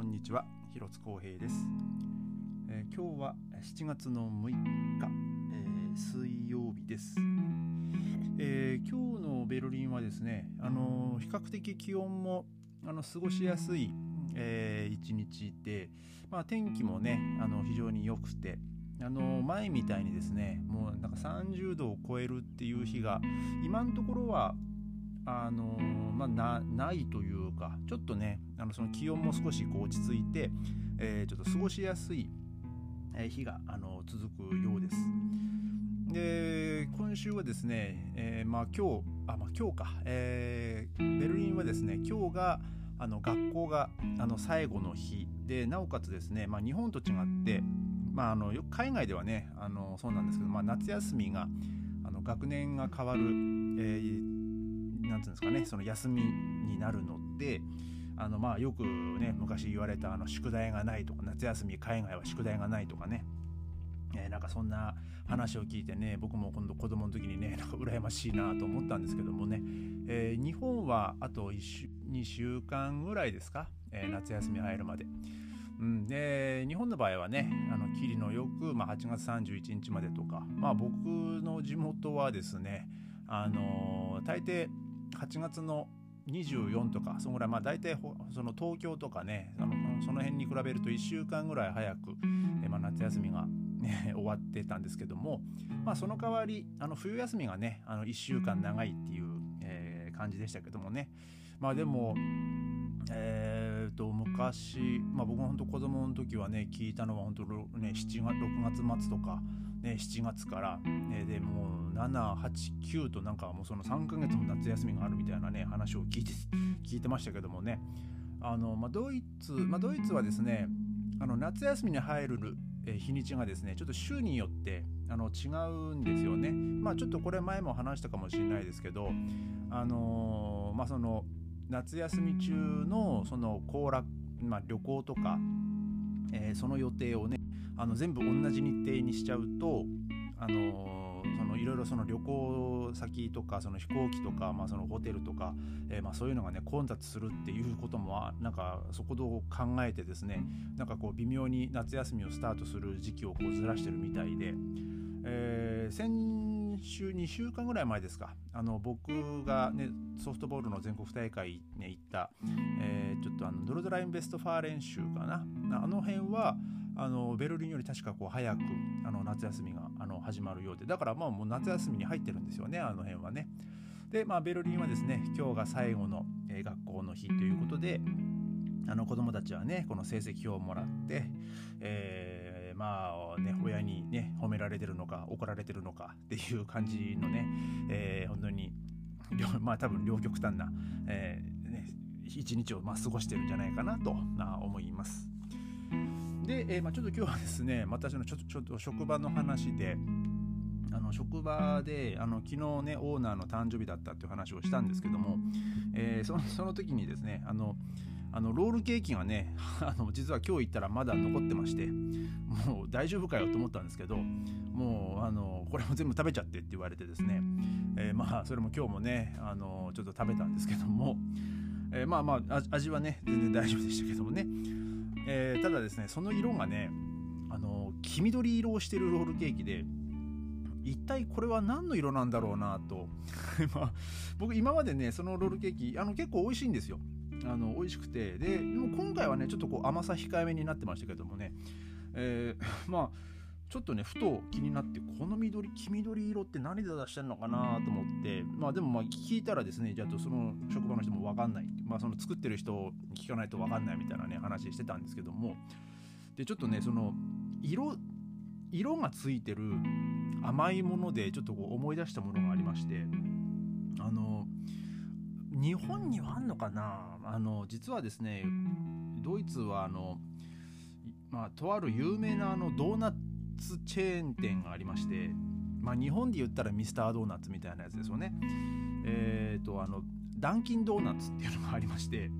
こんにちは広津光平です、えー、今日は7月の6日、えー、水曜日です、えー、今日のベルリンはですねあの比較的気温もあの過ごしやすい、えー、一日で、まあ、天気もねあの非常に良くてあの前みたいにですねもうなんか30度を超えるっていう日が今のところはあのまあ、なないというかちょっとねあのその気温も少しこう落ち着いて、えー、ちょっと過ごしやすい日があの続くようです。で今週はですね、えー、まあ、今日あ、まあ、今日か、えー、ベルリンはですね今日があの学校があの最後の日でなおかつですね、まあ、日本と違って、まあ、あの海外ではねあのそうなんですけど、まあ、夏休みがあの学年が変わる、えーなんてうんですかねその休みになるのであのまあよくね昔言われたあの宿題がないとか夏休み海外は宿題がないとかねえ、なんかそんな話を聞いてね僕も今度子供の時にねなんか羨ましいなと思ったんですけどもね、え、日本はあと週2週間ぐらいですか、え、夏休み入るまで。うん、で日本の場合はねあの霧のよく、まあ、8月31日までとか、まあ、僕の地元はですねあの大抵8月の24とかそのぐらいまあ大体その東京とかねそのその辺に比べると1週間ぐらい早く、えまあ、夏休みが、ね、終わってたんですけども、まあ、その代わりあの冬休みがねあの1週間長いっていう、えー、感じでしたけどもね。まあでもえーと昔、まあ、僕が本当子供の時はね聞いたのは本当ね7月6月末とかね、7月から、ね、でもう789となんかもうその3ヶ月も夏休みがあるみたいなね話を聞いて聞いてましたけどもねあの、まあ、ドイツ、まあ、ドイツはですねあの夏休みに入る日にちがですねちょっと週によってあの違うんですよね。まあちょっとこれ前も話したかもしれないですけどあのまあその夏休み中のその行楽、まあ、旅行とか、えー、その予定をねあの全部同じ日程にしちゃうとあのそのいろいろその旅行先とかその飛行機とか、まあ、そのホテルとか、えー、まあそういうのがね混雑するっていうこともなんかそこを考えてですねなんかこう微妙に夏休みをスタートする時期をこうずらしてるみたいで、えー、先週2週間ぐらい前ですか。あの僕が、ね、ソフトボールの全国大会ね行った、えー、ちょっとあのドルドラインベストファー練習かな。あの辺はあのベルリンより確かこう早くあの夏休みがあの始まるようでだからまあもう夏休みに入ってるんですよねあの辺はね。でまあベルリンはですね今日が最後の、えー、学校の日ということであの子供たちはねこの成績表をもらって、えー、まあね親にね褒められてるのか怒られてるのかっていう感じのね、えー、本当にまあ多分両極端な、えーね、一日をまあ過ごしてるんじゃないかなと思います。で、えー、まあ、ちょっと今日はですね私のちょちょっと職場の話であの職場であの昨日ねオーナーの誕生日だったっていう話をしたんですけども、えー、そのその時にですねあのあのロールケーキがね あの実は今日行ったらまだ残ってましてもう大丈夫かよと思ったんですけどもうあのこれも全部食べちゃってって言われてですね、えー、まあそれも今日もねあのちょっと食べたんですけども、えー、まあまあ味はね全然大丈夫でしたけどもね。えー、ただですねその色がねあの黄緑色をしてるロールケーキで一体これは何の色なんだろうなと まあ、僕今までねそのロールケーキあの結構美味しいんですよ。あの美味しくて。ででも今回はねちょっとこう甘さ控えめになってましたけどもね、えー、まあちょっとねふと気になってこの緑黄緑色って何で出してんのかなと思ってまあでもまあ聞いたらですねじゃあその職場の人も分かんないまあその作ってる人を聞かないと分かんないみたいなね話してたんですけどもでちょっとねその色色がついてる甘いものでちょっとこう思い出したものがありましてあの日本にはあんのかな？あの実はですねドイツはあのまあとある有名なあのドーナツチェーン店がありまして、まあ、日本で言ったらミスタードーナツみたいなやつですよね。えっ、ー、とあのダンキンドーナツっていうのがありまして、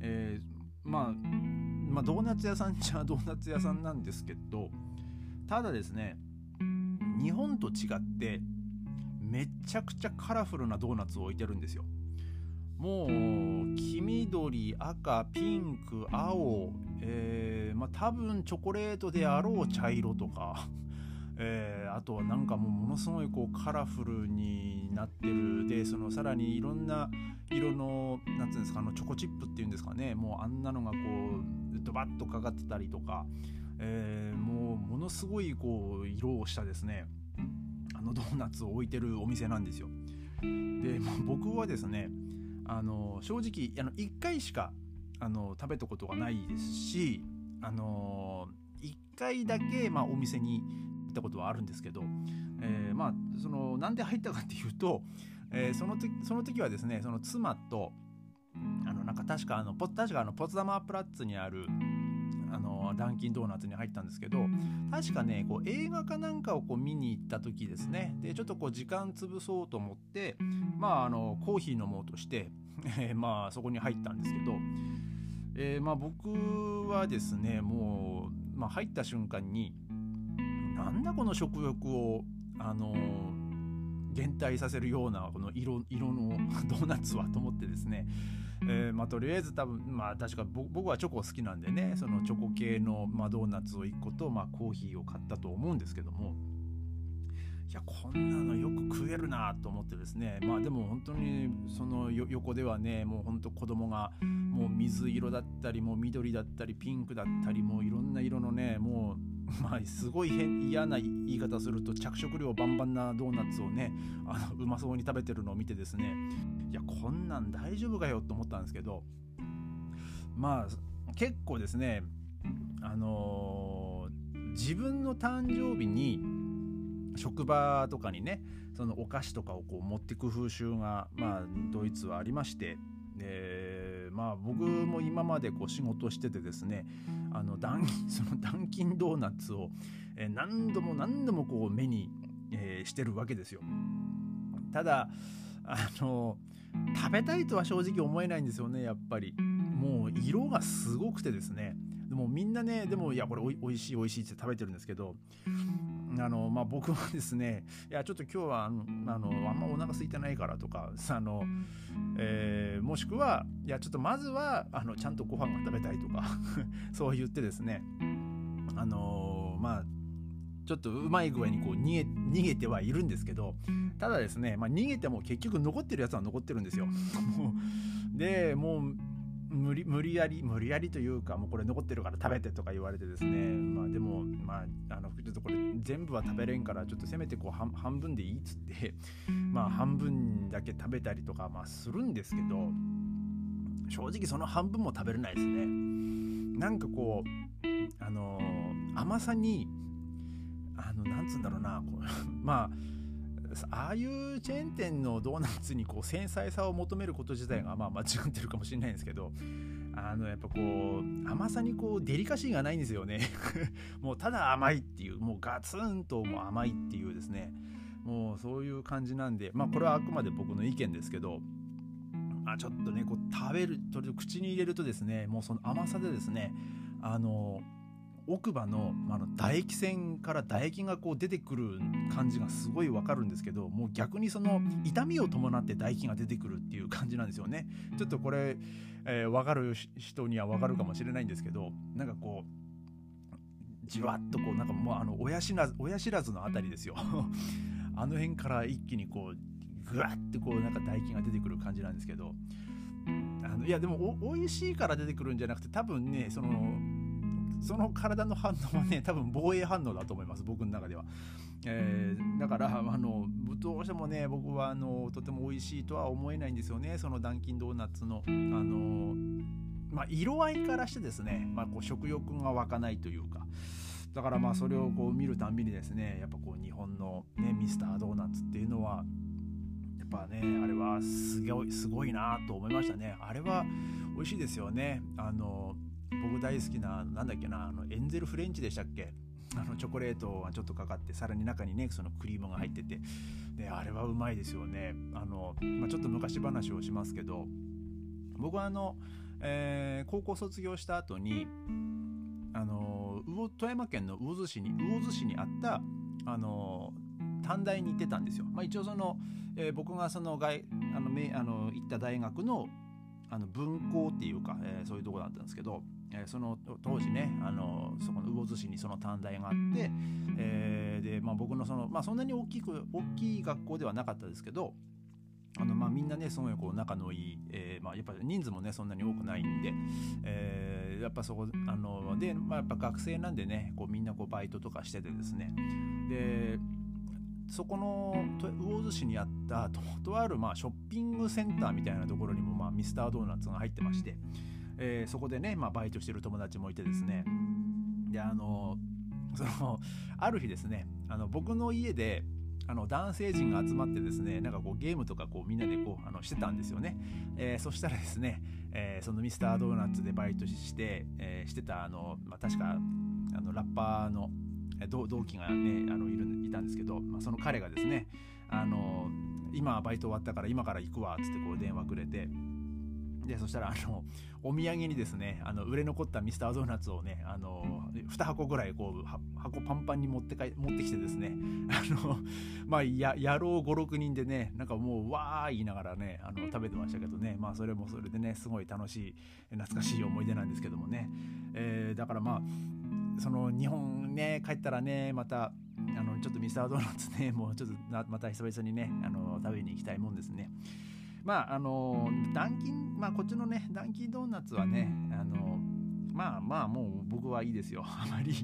えー、まあ、まあ、ドーナツ屋さんじゃドーナツ屋さんなんですけどただですね日本と違ってめちゃくちゃカラフルなドーナツを置いてるんですよ。もう黄緑赤ピンク青、えー、まあ、多分チョコレートであろう茶色とか、えー、あとはなんかもうものすごいこうカラフルになってる。でそのさらにいろんな色の何ていうんですかあのチョコチップっていうんですかね。もうあんなのがこうドバッとかかってたりとか、えー、もうものすごいこう色をしたですね。あのドーナツを置いてるお店なんですよ。で、僕はですねあの正直あの1回しかあの食べたことがないですしあの1回だけ、まあ、お店に行ったことはあるんですけど、えー、まあそのなんで入ったかっていうと、えー、その時その時はですねその妻とあのなんか確かあの確かあのポツダマープラッツにあるあのダンキンドーナツに入ったんですけど確かねこう映画かなんかをこう見に行った時ですね。でちょっとこう時間潰そうと思ってまああのコーヒー飲もうとして、えー、まあそこに入ったんですけど、えー、まあ僕はですねもう、まあ、入った瞬間になんだこの食欲をあの減退させるようなこの色色の ドーナツはと思ってですねえー、まあ、とりあえず多分まあ確か僕はチョコ好きなんでねそのチョコ系の、まあ、ドーナツを1個と、まあ、コーヒーを買ったと思うんですけどもいやこんなのよく食えるなと思ってですね。まあでも本当にその横ではねもう本当子供がもう水色だったりもう緑だったりピンクだったりもういろんな色のねもう まあ、すごい嫌な言い方すると着色料バンバンなドーナツをねあのうまそうに食べてるのを見てですね。いやこんなん大丈夫かよと思ったんですけどまあ結構ですねあのー、自分の誕生日に職場とかにねそのお菓子とかをこう持ってく風習が、まあ、ドイツはありましてでまあ僕も今までこう仕事しててですねあのダン そのダンキンドーナツを、え何度も何度もこう目に、えー、してるわけですよ。ただあの食べたいとは正直思えないんですよねやっぱり。もう色がすごくてですねでもみんなねでもいやこれおいおいしいおいしいって食べてるんですけどあのまあ、僕はですねいやちょっと今日はあのあんまお腹空いてないからとかあの、えー、もしくはいやちょっとまずはあのちゃんとご飯が食べたいとか そう言ってですねあのまあちょっとうまい具合にこう逃げ逃げてはいるんですけどただですね、まあ、逃げても結局残ってるやつは残ってるんですよ。で もう無理無理やり無理やりというかもうこれ残ってるから食べてとか言われてですね。まあでもまああのちょっとこれ全部は食べれんからちょっとせめてこう半分でいいっつって まあ半分だけ食べたりとかまあするんですけど正直その半分も食べれないですね。なんかこうあの甘さにあのなんつうんだろうなこう まあああいうチェーン店のドーナツにこう繊細さを求めること自体がまあ間違ってるかもしれないんですけどあのやっぱこう甘さにこうデリカシーがないんですよね。もうただ甘いっていうもうガツンともう甘いっていうですね。もうそういう感じなんでまあこれはあくまで僕の意見ですけどあちょっとねこう食べると口に入れるとですねもうその甘さでですねあの奥歯のあの唾液腺から唾液がこう出てくる感じがすごいわかるんですけどもう逆にその痛みを伴って唾液が出てくるっていう感じなんですよね。ちょっとこれ、えー、分かる人には分かるかもしれないんですけどなんかこうじわっとこうなんかもうあの親知らず親知らずのあたりですよ。あの辺から一気にこうぐわってこうなんか唾液が出てくる感じなんですけど。あのいやでもおいしいから出てくるんじゃなくて多分ねそのその体の反応はね多分防衛反応だと思います僕の中では。えー、だからあのどうしてもね僕はあのとても美味しいとは思えないんですよね。そのダンキンドーナツのあの、まあ、色合いからしてですね、まあ、こう食欲が湧かないというか。だからまあそれをこう見るたんびにですねやっぱこう日本の、ね、ミスタードーナツっていうのはやっぱねあれはすごいすごいなと思いましたね。あれは美味しいですよね。あの僕大好きななんだっけなあのエンゼルフレンチでしたっけ？あのチョコレートがちょっとかかってさらに中にねそのクリームが入ってて。であれはうまいですよね。あの、まあ、ちょっと昔話をしますけど僕はあの、えー、高校卒業した後にあの富山県の魚津市に魚津市にあったあの短大に行ってたんですよ。まあ、一応その、えー、僕がその外あのめあの行った大学のあの分校っていうか、えー、そういうとこだったんですけど、えー、その当時ねあのそこの魚津市にその短大があって、えー、で、まあ、僕のその、まあ、そんなに大きく大きい学校ではなかったですけどあのまあみんなねすごいこう仲のいい、えーまあ、やっぱ人数もねそんなに多くないんで、えー、やっぱそこあので、まあ、やっぱ学生なんでねこうみんなこうバイトとかしててですね。でそこの魚津市にあったととあるまあショッピングセンターみたいなところにもまあミスタードーナツが入ってまして、えー、そこでね、まあ、バイトしてる友達もいてですね。であのそのある日ですねあの僕の家であの男性陣が集まってですねなんかこうゲームとかこうみんなでこうあのしてたんですよね、えー、そしたらですね、えー、そのミスタードーナツでバイトして、えー、してたあの、まあ、確かあのラッパーの同期がねあのいるいたんですけど、まあ、その彼がですねあの今バイト終わったから今から行くわっつってこう電話くれてでそしたらあのお土産にですねあの売れ残ったミスタードーナツをねあの2箱ぐらいこう箱パンパンに持ってか持ってきてですねあのまあや野郎56人でねなんかもうわー言いながらねあの食べてましたけどねまあそれもそれでねすごい楽しい懐かしい思い出なんですけどもね、えー、だからまあその日本ね帰ったらねまたあのちょっとミスタードーナツねもうちょっとまた久々にねあの食べに行きたいもんですね。まああのダンキンまあこっちのねダンキンドーナツはねあのまあまあもう僕はいいですよ。あまり。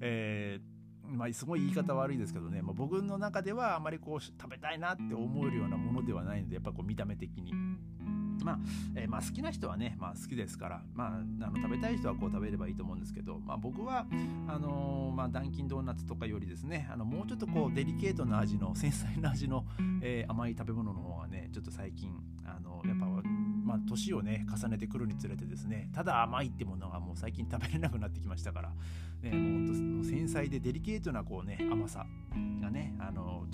えー、まあ、すごい言い方悪いですけどね、まあ、僕の中ではあまりこう食べたいなって思えるようなものではないのでやっぱこう見た目的に。まあ、えー、まあ、好きな人はね、まあ、好きですから、まあ、あの食べたい人はこう食べればいいと思うんですけど、まあ、僕はあのー、まあ、ダンキンドーナツとかよりですねあのもうちょっとこうデリケートな味の繊細な味の、えー、甘い食べ物の方がねちょっと最近あのやっぱまあ、年をね重ねてくるにつれてですねただ甘いってものがもう最近食べれなくなってきましたから、ね、もう本当繊細でデリケートなこうね甘さがねあの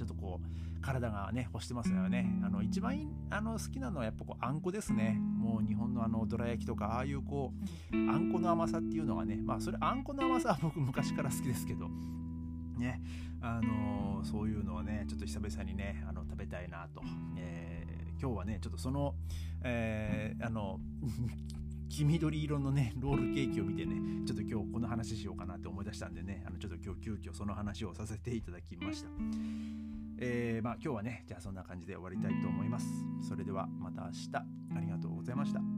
体がね欲してますよね。あの一番あの好きなのはやっぱこうあんこですね。もう日本のあのどら焼きとかああいうこうあんこの甘さっていうのがねまあそれあんこの甘さは僕昔から好きですけどね。あのそういうのをねちょっと久々にねあの食べたいなと、えー、今日はねちょっとそのえー、あの 黄緑色のねロールケーキを見てねちょっと今日この話しようかなって思い出したんでねあのちょっと今日急遽その話をさせていただきました。えー、まあ今日はねじゃあそんな感じで終わりたいと思います。それではまた明日ありがとうございました。